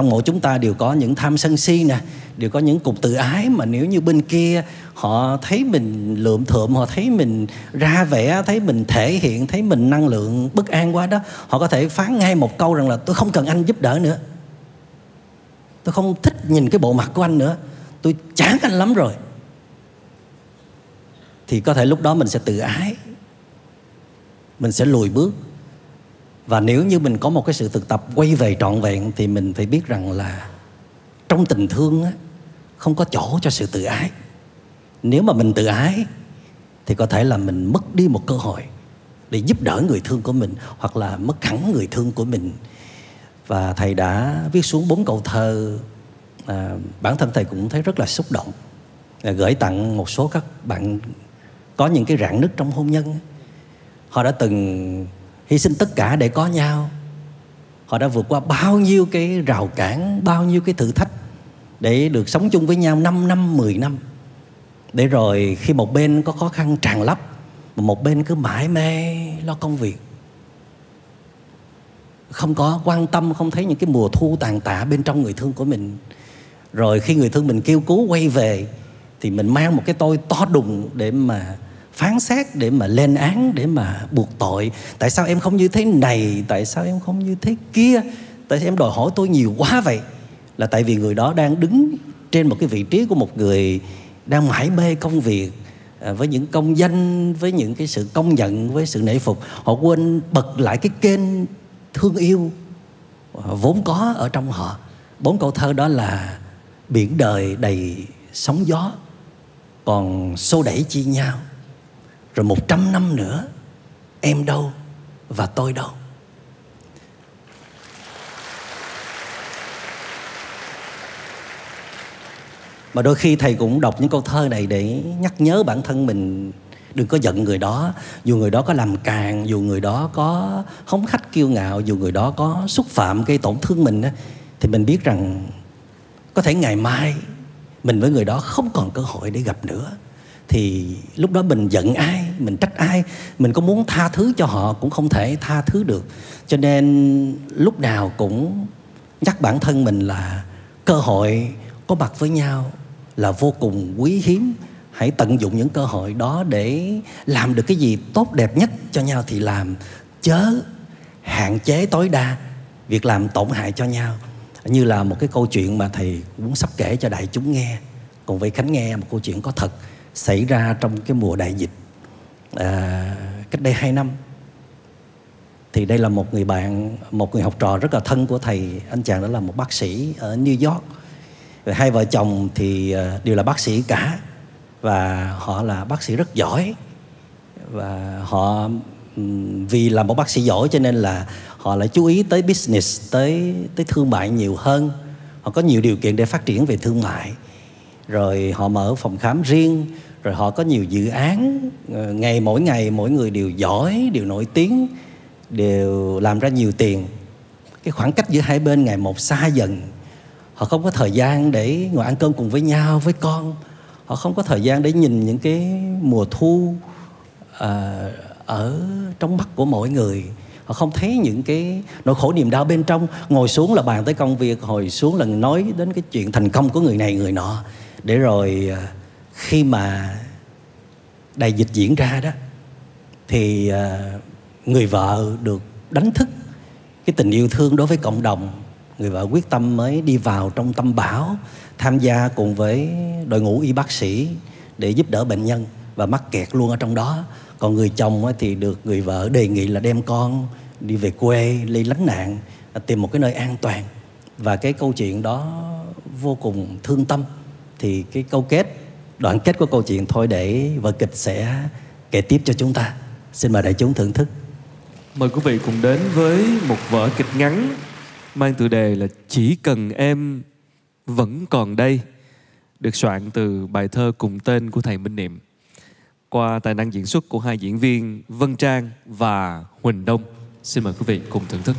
trong mỗi chúng ta đều có những tham sân si nè, đều có những cục tự ái mà nếu như bên kia họ thấy mình lượm thượm, họ thấy mình ra vẻ, thấy mình thể hiện, thấy mình năng lượng bất an quá đó, họ có thể phán ngay một câu rằng là tôi không cần anh giúp đỡ nữa. Tôi không thích nhìn cái bộ mặt của anh nữa. Tôi chán anh lắm rồi. Thì có thể lúc đó mình sẽ tự ái, mình sẽ lùi bước và nếu như mình có một cái sự thực tập quay về trọn vẹn thì mình phải biết rằng là trong tình thương á, không có chỗ cho sự tự ái. Nếu mà mình tự ái thì có thể là mình mất đi một cơ hội để giúp đỡ người thương của mình hoặc là mất hẳn người thương của mình. Và thầy đã viết xuống bốn câu thơ à, bản thân thầy cũng thấy rất là xúc động. À, gửi tặng một số các bạn có những cái rạn nứt trong hôn nhân. Họ đã từng hy sinh tất cả để có nhau. Họ đã vượt qua bao nhiêu cái rào cản, bao nhiêu cái thử thách để được sống chung với nhau 5 năm 10 năm. Để rồi khi một bên có khó khăn tràn lấp, mà một bên cứ mãi mê lo công việc. Không có quan tâm, không thấy những cái mùa thu tàn tạ bên trong người thương của mình. Rồi khi người thương mình kêu cứu quay về, thì mình mang một cái tôi to đùng để mà phán xét để mà lên án, để mà buộc tội. Tại sao em không như thế này? Tại sao em không như thế kia? Tại sao em đòi hỏi tôi nhiều quá vậy? Là tại vì người đó đang đứng trên một cái vị trí của một người đang mãi mê công việc à, với những công danh, với những cái sự công nhận, với sự nể phục. Họ quên bật lại cái kênh thương yêu à, vốn có ở trong họ. Bốn câu thơ đó là, biển đời đầy sóng gió, còn xô đẩy chi nhau rồi một trăm năm nữa, em đâu và tôi đâu? Mà đôi khi thầy cũng đọc những câu thơ này để nhắc nhớ bản thân mình. Đừng có giận người đó. Dù người đó có làm càng, dù người đó có hống khách kiêu ngạo, dù người đó có xúc phạm gây tổn thương mình thì mình biết rằng có thể ngày mai mình với người đó không còn cơ hội để gặp nữa thì lúc đó mình giận ai, mình trách ai, mình có muốn tha thứ cho họ cũng không thể tha thứ được. Cho nên lúc nào cũng nhắc bản thân mình là cơ hội có mặt với nhau là vô cùng quý hiếm. Hãy tận dụng những cơ hội đó để làm được cái gì tốt đẹp nhất cho nhau thì làm. Chớ hạn chế tối đa việc làm tổn hại cho nhau. Như là một cái câu chuyện mà thầy muốn sắp kể cho đại chúng nghe. Cùng với khánh nghe một câu chuyện có thật xảy ra trong cái mùa đại dịch. À, cách đây hai năm thì đây là một người bạn một người học trò rất là thân của thầy. Anh chàng đó là một bác sĩ ở New York. Và hai vợ chồng thì à, đều là bác sĩ cả và họ là bác sĩ rất giỏi. Và họ vì là một bác sĩ giỏi cho nên là họ lại chú ý tới business tới tới thương mại nhiều hơn. Họ có nhiều điều kiện để phát triển về thương mại rồi họ mở phòng khám riêng rồi họ có nhiều dự án. Ờ, ngày mỗi ngày mỗi người đều giỏi đều nổi tiếng đều làm ra nhiều tiền. Cái khoảng cách giữa hai bên ngày một xa dần. Họ không có thời gian để ngồi ăn cơm cùng với nhau với con. Họ không có thời gian để nhìn những cái mùa thu à, ở trong mắt của mỗi người. Họ không thấy những cái nỗi khổ niềm đau bên trong. Ngồi xuống là bàn tới công việc hồi xuống là nói đến cái chuyện thành công của người này người nọ để rồi ờ, khi mà đại dịch diễn ra đó, thì ờ, người vợ được đánh thức cái tình yêu thương đối với cộng đồng. Người vợ quyết tâm mới đi vào trong tâm bảo tham gia cùng với đội ngũ y bác sĩ để giúp đỡ bệnh nhân và mắc kẹt luôn ở trong đó. Còn người chồng thì được người vợ đề nghị là đem con đi về quê đi lánh nạn, tìm một cái nơi an toàn. Và cái câu chuyện đó vô cùng thương tâm thì cái câu kết, đoạn kết của câu chuyện thôi để vở kịch sẽ kể tiếp cho chúng ta xin mời đại chúng thưởng thức mời quý vị cùng đến với một vở kịch ngắn mang tựa đề là chỉ cần em vẫn còn đây, được soạn từ bài thơ cùng tên của thầy Minh Niệm qua tài năng diễn xuất của hai diễn viên Vân Trang và Huỳnh Đông. Xin mời quý vị cùng thưởng thức.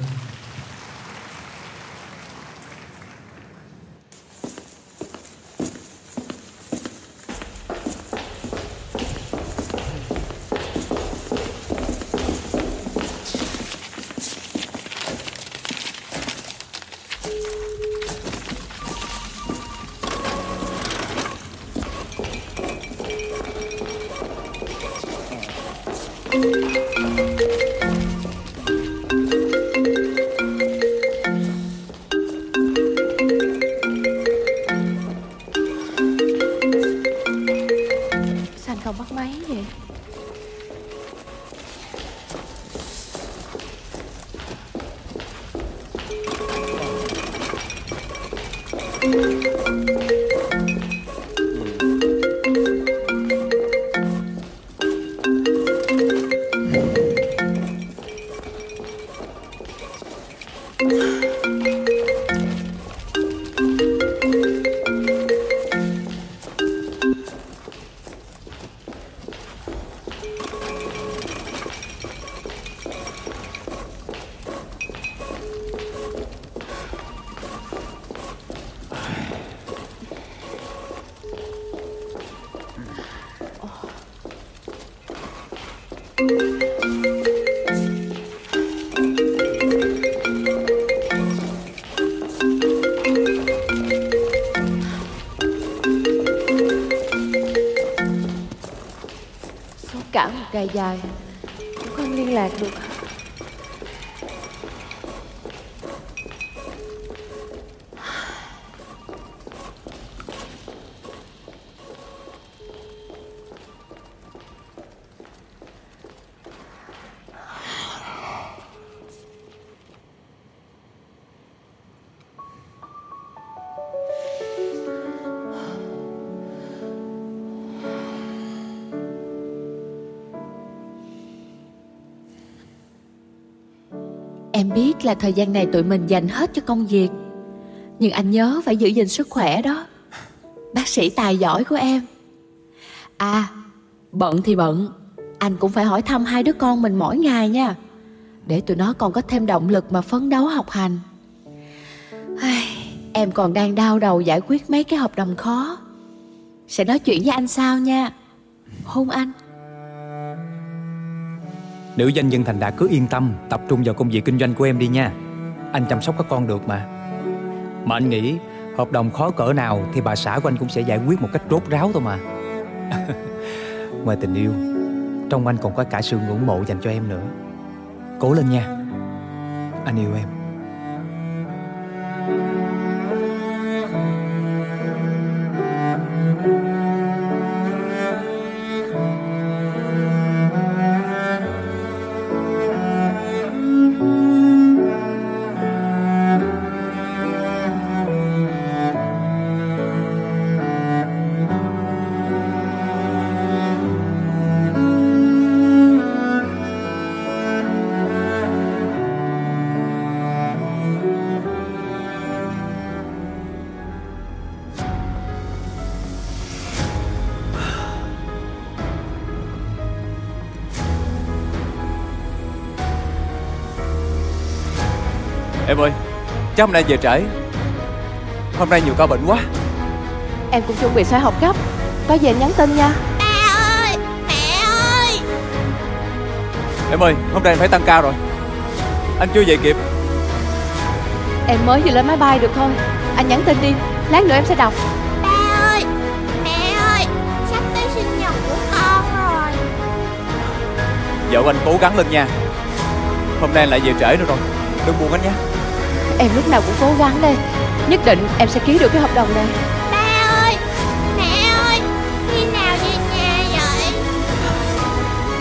Cả một ngày dài Cũng không liên lạc được. Là thời gian này tụi mình dành hết cho công việc. Nhưng anh nhớ phải giữ gìn sức khỏe đó. Bác sĩ tài giỏi của em. À Bận thì bận. Anh cũng phải hỏi thăm hai đứa con mình mỗi ngày nha. Để tụi nó còn có thêm động lực mà phấn đấu học hành. Em còn đang đau đầu giải quyết mấy cái hợp đồng khó. Sẽ nói chuyện với anh sau nha. Hôn anh. Nữ doanh nhân thành đạt cứ yên tâm, Tập trung vào công việc kinh doanh của em đi nha. Anh chăm sóc các con được mà. Mà anh nghĩ, hợp đồng khó cỡ nào Thì bà xã của anh cũng sẽ giải quyết một cách rốt ráo thôi mà. Ngoài tình yêu, Trong anh còn có cả sự ngưỡng mộ dành cho em nữa. Cố lên nha. Anh yêu em Em. Chắc hôm nay về trễ. Hôm nay nhiều ca bệnh quá. Em cũng chuẩn bị sẽ học gấp. Có gì em nhắn tin nha. Em ơi hôm nay em phải tăng ca rồi. Anh chưa về kịp. Em mới vừa lên máy bay được thôi. Anh nhắn tin đi. Lát nữa em sẽ đọc. Ba ơi, mẹ ơi, sắp tới sinh nhật của con rồi. Vợ anh cố gắng lên nha. Hôm nay lại về trễ nữa rồi. Đừng buồn anh nha Em lúc nào cũng cố gắng đây. Nhất định em sẽ ký được cái hợp đồng này. Ba ơi, mẹ ơi, khi nào về nhà vậy?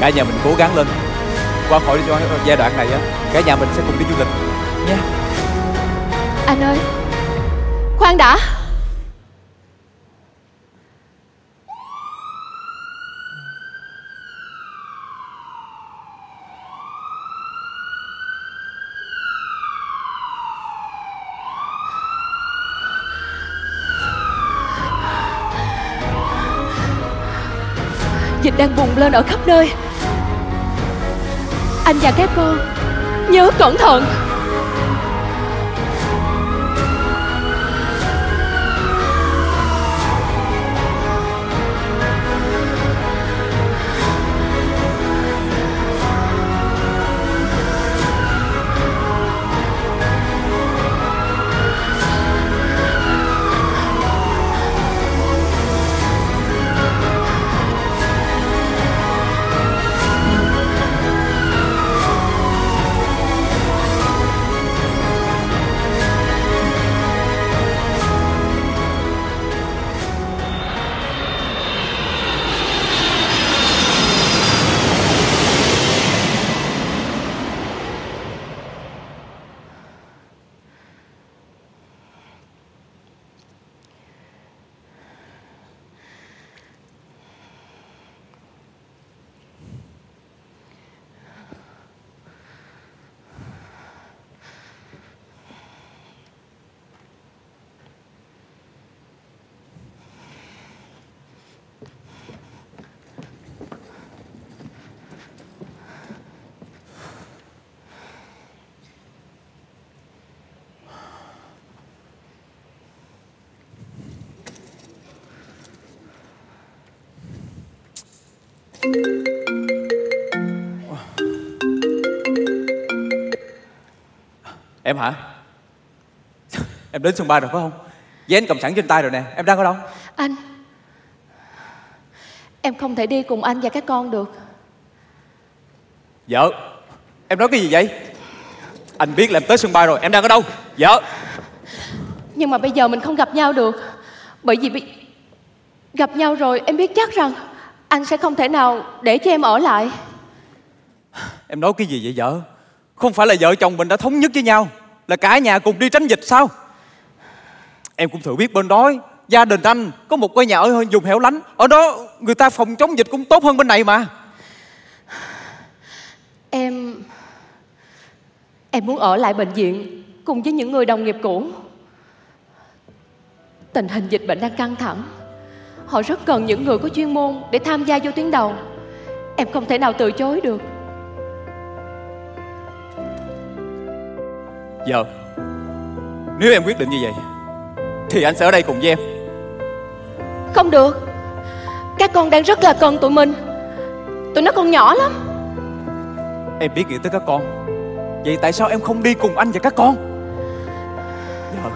Cả nhà mình cố gắng lên. Qua khỏi cho giai đoạn này á Cả nhà mình sẽ cùng đi du lịch. Nha Anh ơi Khoan đã Dịch đang bùng lên ở khắp nơi. Anh và các con Nhớ cẩn thận. Em hả? Em đến sân bay rồi phải không? Với anh cầm sẵn trên tay rồi nè Em đang ở đâu? Anh Em không thể đi cùng anh và các con được Vợ Em nói cái gì vậy? Anh biết là em tới sân bay rồi Em đang ở đâu? Vợ Nhưng mà bây giờ mình không gặp nhau được Bởi vì bị... gặp nhau rồi em biết chắc rằng Anh sẽ không thể nào để cho em ở lại. Em nói cái gì vậy vợ? Không phải là vợ chồng mình đã thống nhất với nhau Là cả nhà cùng đi tránh dịch sao? Em cũng thử biết bên đó Gia đình anh có một ngôi nhà ở vùng hẻo lánh. Ở đó người ta phòng chống dịch cũng tốt hơn bên này mà. Em Em muốn ở lại bệnh viện Cùng với những người đồng nghiệp cũ. Tình hình dịch bệnh đang căng thẳng Họ rất cần những người có chuyên môn Để tham gia vô tuyến đầu. Em không thể nào từ chối được. Vợ Nếu em quyết định như vậy Thì anh sẽ ở đây cùng với em. Không được. Các con đang rất là cần tụi mình. Tụi nó còn nhỏ lắm. Em biết nghĩ tới các con. Vậy tại sao em không đi cùng anh và các con? Vợ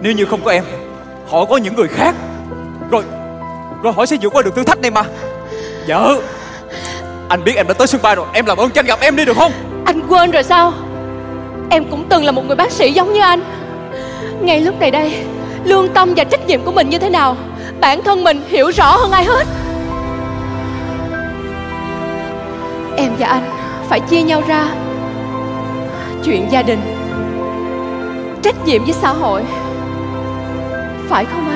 Nếu như không có em Họ có những người khác rồi Rồi hỏi sẽ vượt qua được thử thách này mà. Vợ Anh biết em đã tới sân bay rồi, Em làm ơn cho anh gặp em đi được không? Anh quên rồi sao? Em cũng từng là một người bác sĩ giống như anh. Ngay lúc này đây, Lương tâm và trách nhiệm của mình như thế nào, Bản thân mình hiểu rõ hơn ai hết. Em và anh phải chia nhau ra. Chuyện gia đình, Trách nhiệm với xã hội. Phải không anh?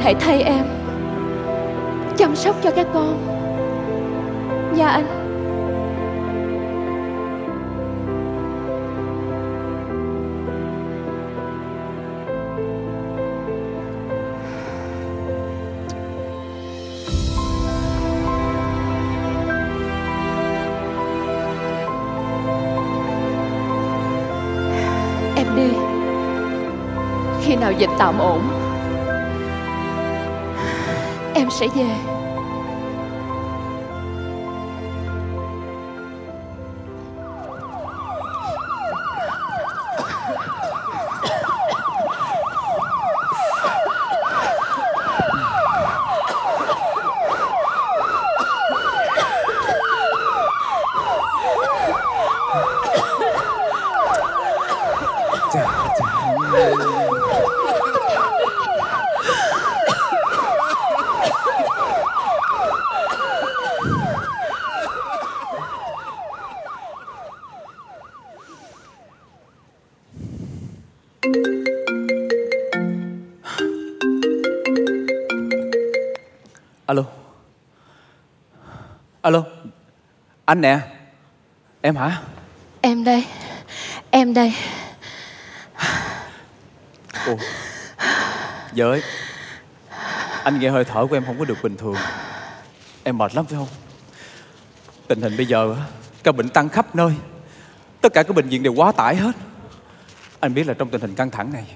Thể hãy thay em. Chăm sóc cho các con. Nha anh. Em đi. Khi nào dịch tạm ổn Em sẽ về. Alo. Alo. Anh nè. Em hả? Em đây. Em đây. Ồ ơi Anh nghe hơi thở của em không có được bình thường. Em mệt lắm phải không? Tình hình bây giờ Ca bệnh tăng khắp nơi. Tất cả các bệnh viện đều quá tải hết. Anh biết là trong tình hình căng thẳng này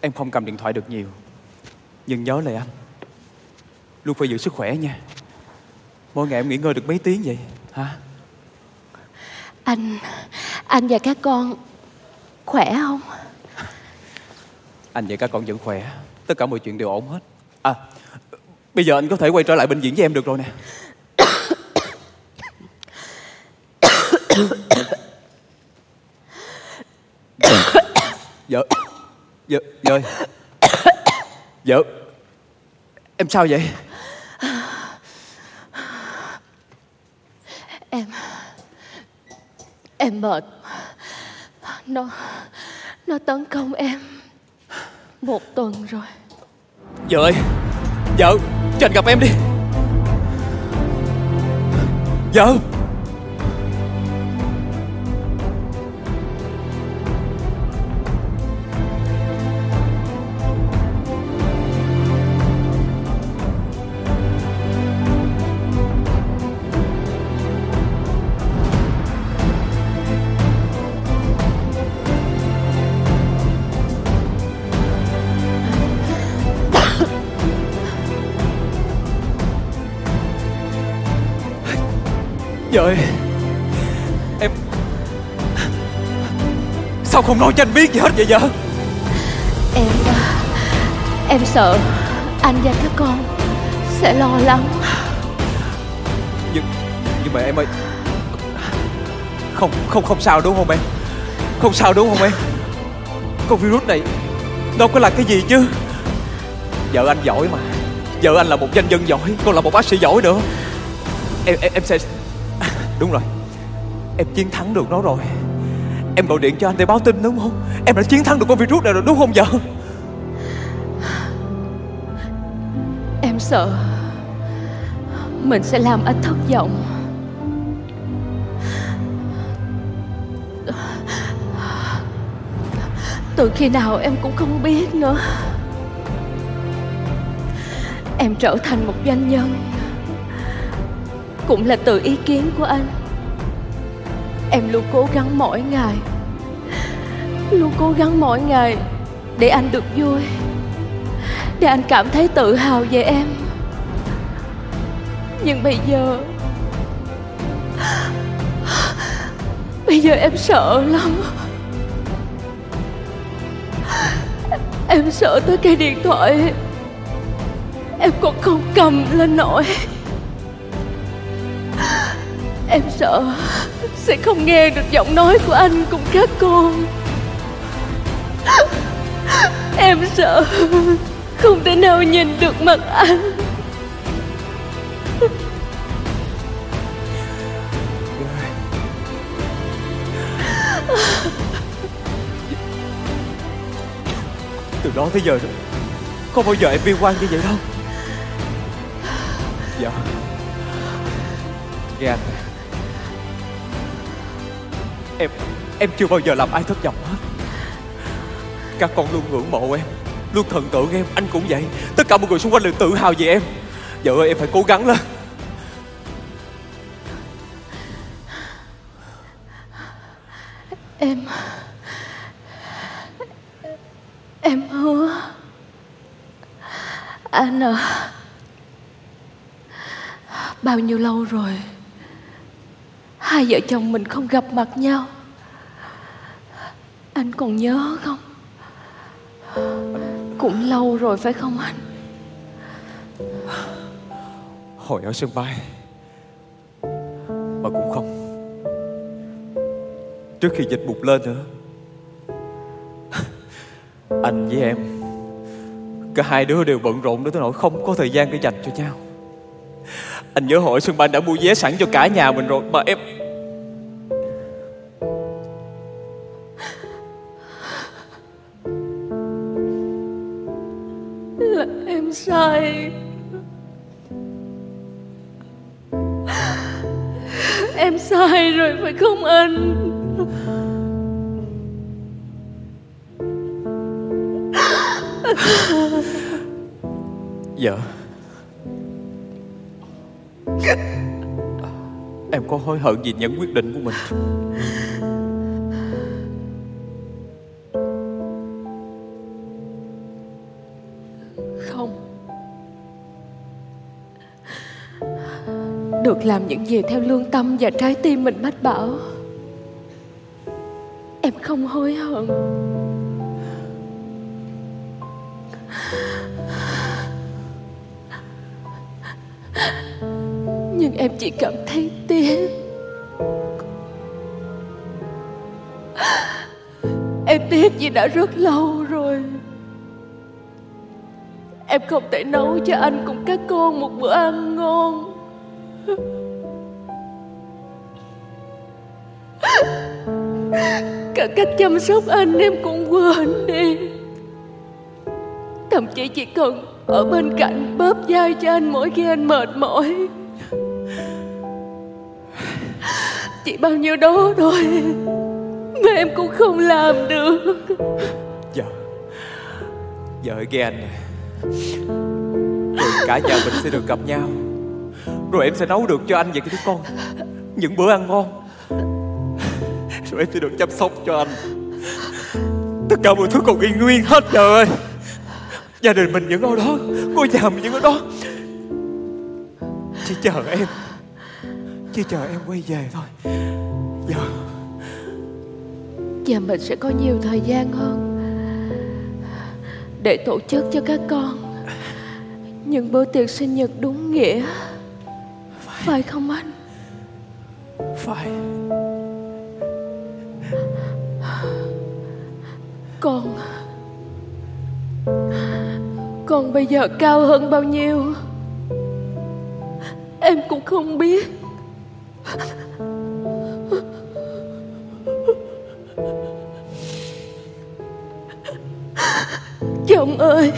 Em không cầm điện thoại được nhiều. Nhưng nhớ lời anh Luôn phải giữ sức khỏe nha. Mỗi ngày em nghỉ ngơi được mấy tiếng vậy? Hả? Anh Anh và các con Khỏe không? Anh và các con vẫn khỏe. Tất cả mọi chuyện đều ổn hết. À Bây giờ anh có thể quay trở lại bệnh viện với em được rồi nè. Vợ Vợ Vợ. Vợ Em sao vậy Em mệt. Nó Nó tấn công em Một tuần rồi. Vợ ơi, Vợ, Cho anh gặp em đi. Vợ. Vợ Em Sao không nói cho anh biết gì hết vậy vợ Em Em sợ Anh và các con Sẽ lo lắng. Nhưng Nhưng mà em ơi Không không không sao đúng không em? Không sao đúng không em? Con virus này Đâu có là cái gì chứ? Vợ anh giỏi mà. Vợ anh là một doanh nhân giỏi Còn là một bác sĩ giỏi nữa. Em em, em sẽ Đúng rồi. Em chiến thắng được nó rồi. Em gọi điện cho anh để báo tin đúng không? Em đã chiến thắng được con virus này rồi đúng không vợ? Em sợ Mình sẽ làm anh thất vọng. Từ khi nào em cũng không biết nữa. Em trở thành một doanh nhân Cũng là từ ý kiến của anh. Em luôn cố gắng mỗi ngày. Luôn cố gắng mỗi ngày Để anh được vui, Để anh cảm thấy tự hào về em. Nhưng bây giờ Bây giờ em sợ lắm. Em sợ tới cây điện thoại. Em còn không cầm lên nổi. Em sợ Sẽ không nghe được giọng nói của anh cùng các con Em sợ Không thể nào nhìn được mặt anh. Từ đó tới giờ rồi Không bao giờ em bi quan như vậy đâu Dạ. Nghe anh. Em Em chưa bao giờ làm ai thất vọng hết. Các con luôn ngưỡng mộ em, Luôn thần tượng em, Anh cũng vậy. Tất cả mọi người xung quanh đều tự hào về em. Vợ ơi, em phải cố gắng lên. Em Em hứa. Anh à Bao nhiêu lâu rồi Hai vợ chồng mình không gặp mặt nhau. Anh còn nhớ không? Cũng lâu rồi phải không anh? Hồi ở sân bay, Mà cũng không. Trước khi dịch bùng lên nữa, Anh với em, Cả hai đứa đều bận rộn đến nỗi không có thời gian để dành cho nhau. Anh nhớ hỏi ở sân bay đã mua vé sẵn cho cả nhà mình rồi, Mà em hối hận vì những quyết định của mình. Không. Được làm những gì theo lương tâm và trái tim mình mách bảo. Em không hối hận. Nhưng em chỉ cảm thấy tiếc. Em tiếc vì đã rất lâu rồi. Em không thể nấu cho anh cùng các con một bữa ăn ngon. Cả cách chăm sóc anh em cũng quên đi. Thậm chí chỉ cần ở bên cạnh bóp vai cho anh mỗi khi anh mệt mỏi. Chỉ bao nhiêu đó thôi. Mà em cũng không làm được. Vợ Vợ ơi, nghe anh nè. Rồi cả nhà mình sẽ được gặp nhau Rồi em sẽ nấu được cho anh và cái đứa con Những bữa ăn ngon. Rồi em sẽ được chăm sóc cho anh. Tất cả mọi thứ còn y nguyên hết trời ơi. Gia đình mình vẫn ở đó Ngôi nhà mình vẫn ở đó. Chỉ chờ em Chỉ chờ em quay về thôi. Giờ và mình sẽ có nhiều thời gian hơn Để tổ chức cho các con Những bữa tiệc sinh nhật đúng nghĩa. Phải không anh? Phải. Con Con bây giờ cao hơn bao nhiêu? Em cũng không biết ơi.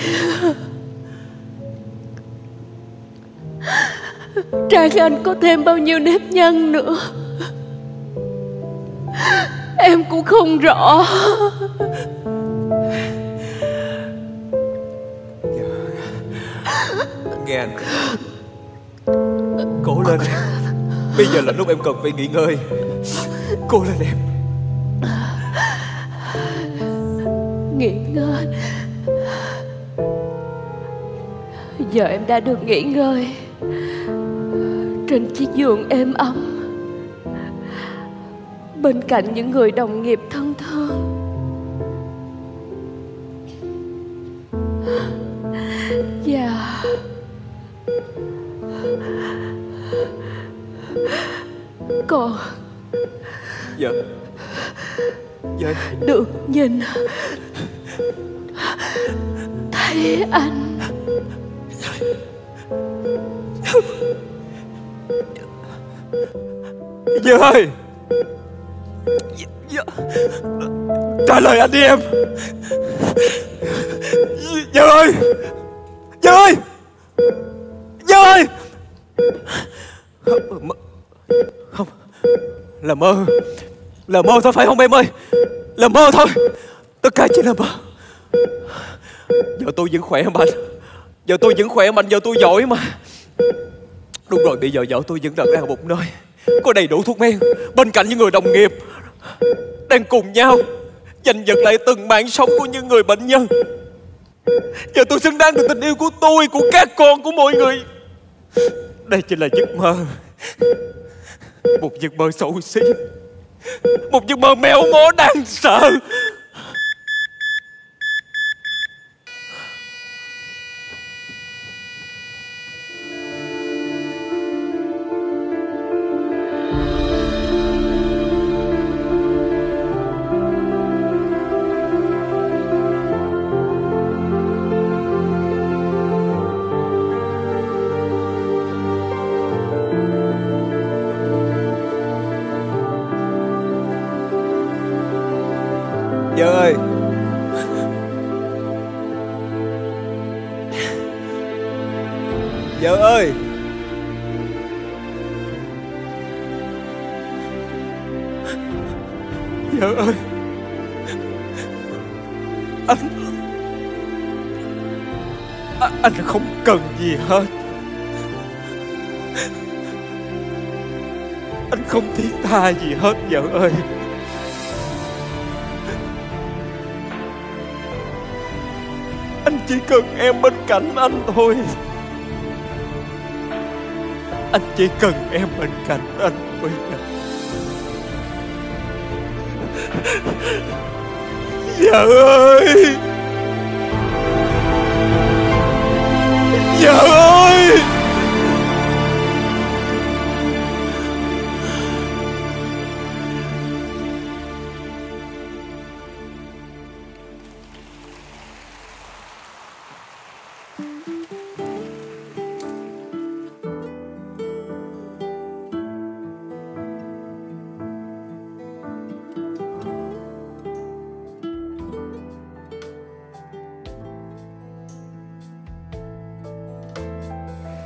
Trán anh có thêm bao nhiêu nếp nhăn nữa? Em cũng không rõ. Nghe anh Cố lên Bây giờ là lúc em cần phải nghỉ ngơi. Cố lên em. Nghỉ ngơi giờ em đã được nghỉ ngơi. Trên chiếc giường êm ấm bên cạnh những người đồng nghiệp thân thương. Và còn Dạ. Dạ. Được nhìn. Thấy anh Dương ơi. Trả lời anh đi em. Dương ơi. Dương ơi. Dương ơi. Không. Là mơ. Là mơ thôi phải không em ơi? Là mơ thôi. Tất cả chỉ là mơ. Giờ tôi vẫn khỏe mạnh Giờ tôi vẫn khỏe mạnh Giờ tôi giỏi mà. Đúng rồi, bây giờ vợ tôi vẫn đang ở một nơi. Có đầy đủ thuốc men, Bên cạnh những người đồng nghiệp Đang cùng nhau Giành giật lại từng mạng sống của những người bệnh nhân. Giờ tôi xứng đáng được tình yêu của tôi, Của các con, của mọi người. Đây chỉ là giấc mơ. Một giấc mơ xấu xí. Một giấc mơ méo mó đáng sợ. Ơi. Vợ ơi. Anh Anh không cần gì hết. Anh không thiết tha gì hết, vợ ơi. Anh chỉ cần em bên cạnh anh thôi. Anh chỉ cần em bên cạnh anh bây giờ. Vợ ơi. Vợ ơi.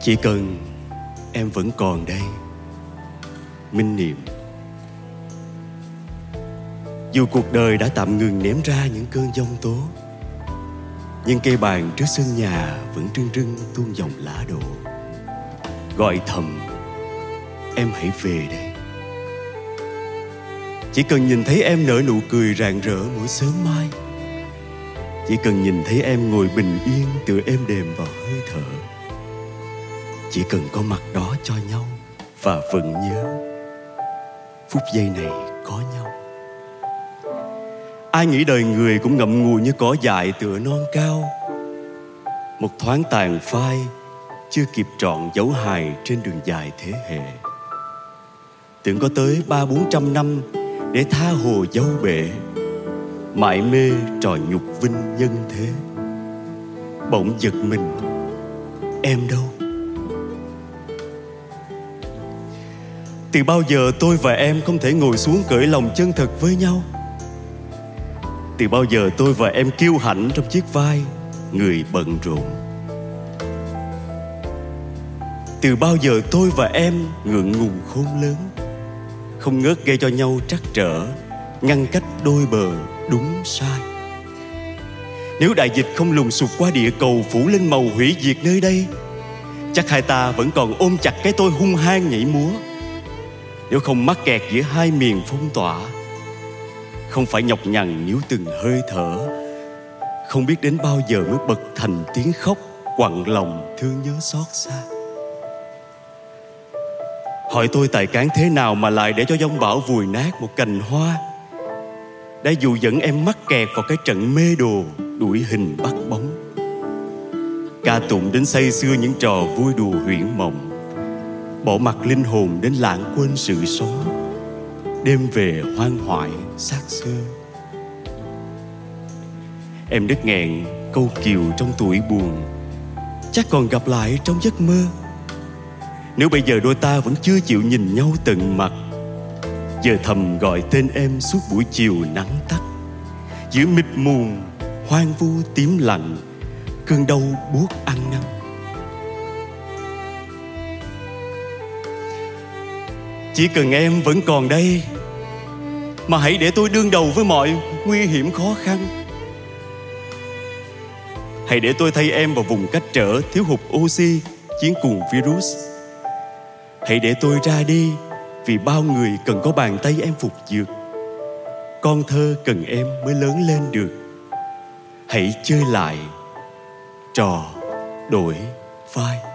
Chỉ cần em vẫn còn đây. Minh Niệm, Dù cuộc đời đã tạm ngừng ném ra những cơn giông tố, Nhưng cây bàn trước sân nhà vẫn rưng rưng tuôn dòng lá đổ Gọi thầm, Em hãy về đây. Chỉ cần nhìn thấy em nở nụ cười rạng rỡ mỗi sớm mai, Chỉ cần nhìn thấy em ngồi bình yên tựa êm đềm vào hơi thở chỉ cần có mặt đó cho nhau và vẫn nhớ, phút giây này có nhau. Ai nghĩ đời người cũng ngậm ngùi như cỏ dại tựa non cao. Một thoáng tàn phai, chưa kịp trọn dấu hài trên đường dài thế hệ. Tưởng có tới ba bốn trăm năm để tha hồ dấu bể. Mãi mê trò nhục vinh nhân thế. Bỗng giật mình, em đâu? Từ bao giờ tôi và em không thể ngồi xuống cởi lòng chân thật với nhau? Từ bao giờ tôi và em kiêu hãnh trong chiếc vai người bận rộn? Từ bao giờ tôi và em ngượng ngùng khôn lớn? Không ngớt gây cho nhau trắc trở, ngăn cách đôi bờ đúng sai. Nếu đại dịch không lùng sụp qua địa cầu phủ lên màu hủy diệt nơi đây, chắc hai ta vẫn còn ôm chặt cái tôi hung hăng nhảy múa nếu không mắc kẹt giữa hai miền phong tỏa, không phải nhọc nhằn níu từng hơi thở, không biết đến bao giờ mới bật thành tiếng khóc quặn lòng thương nhớ xót xa. Hỏi tôi tài cán thế nào mà lại để cho giông bão vùi nát một cành hoa. Đã dụ dẫn em mắc kẹt vào cái trận mê đồ đuổi hình bắt bóng. Ca tụng đến say xưa những trò vui đùa huyễn mộng bỏ mặt linh hồn đến lãng quên sự sống. Đêm về hoang hoại xác xưa em đứt nghẹn câu kiều trong tuổi buồn, chắc còn gặp lại trong giấc mơ. Nếu bây giờ đôi ta vẫn chưa chịu nhìn nhau tận mặt, giờ thầm gọi tên em suốt buổi chiều nắng tắt. Giữa mịt mù, hoang vu tím lạnh cơn đau buốt ăn năn. Chỉ cần em vẫn còn đây, mà hãy để tôi đương đầu với mọi nguy hiểm khó khăn. Hãy để tôi thay em vào vùng cách trở thiếu hụt oxy chiến cùng virus. Hãy để tôi ra đi vì bao người cần có bàn tay em phục dược. Con thơ cần em mới lớn lên được. Hãy chơi lại trò đổi vai.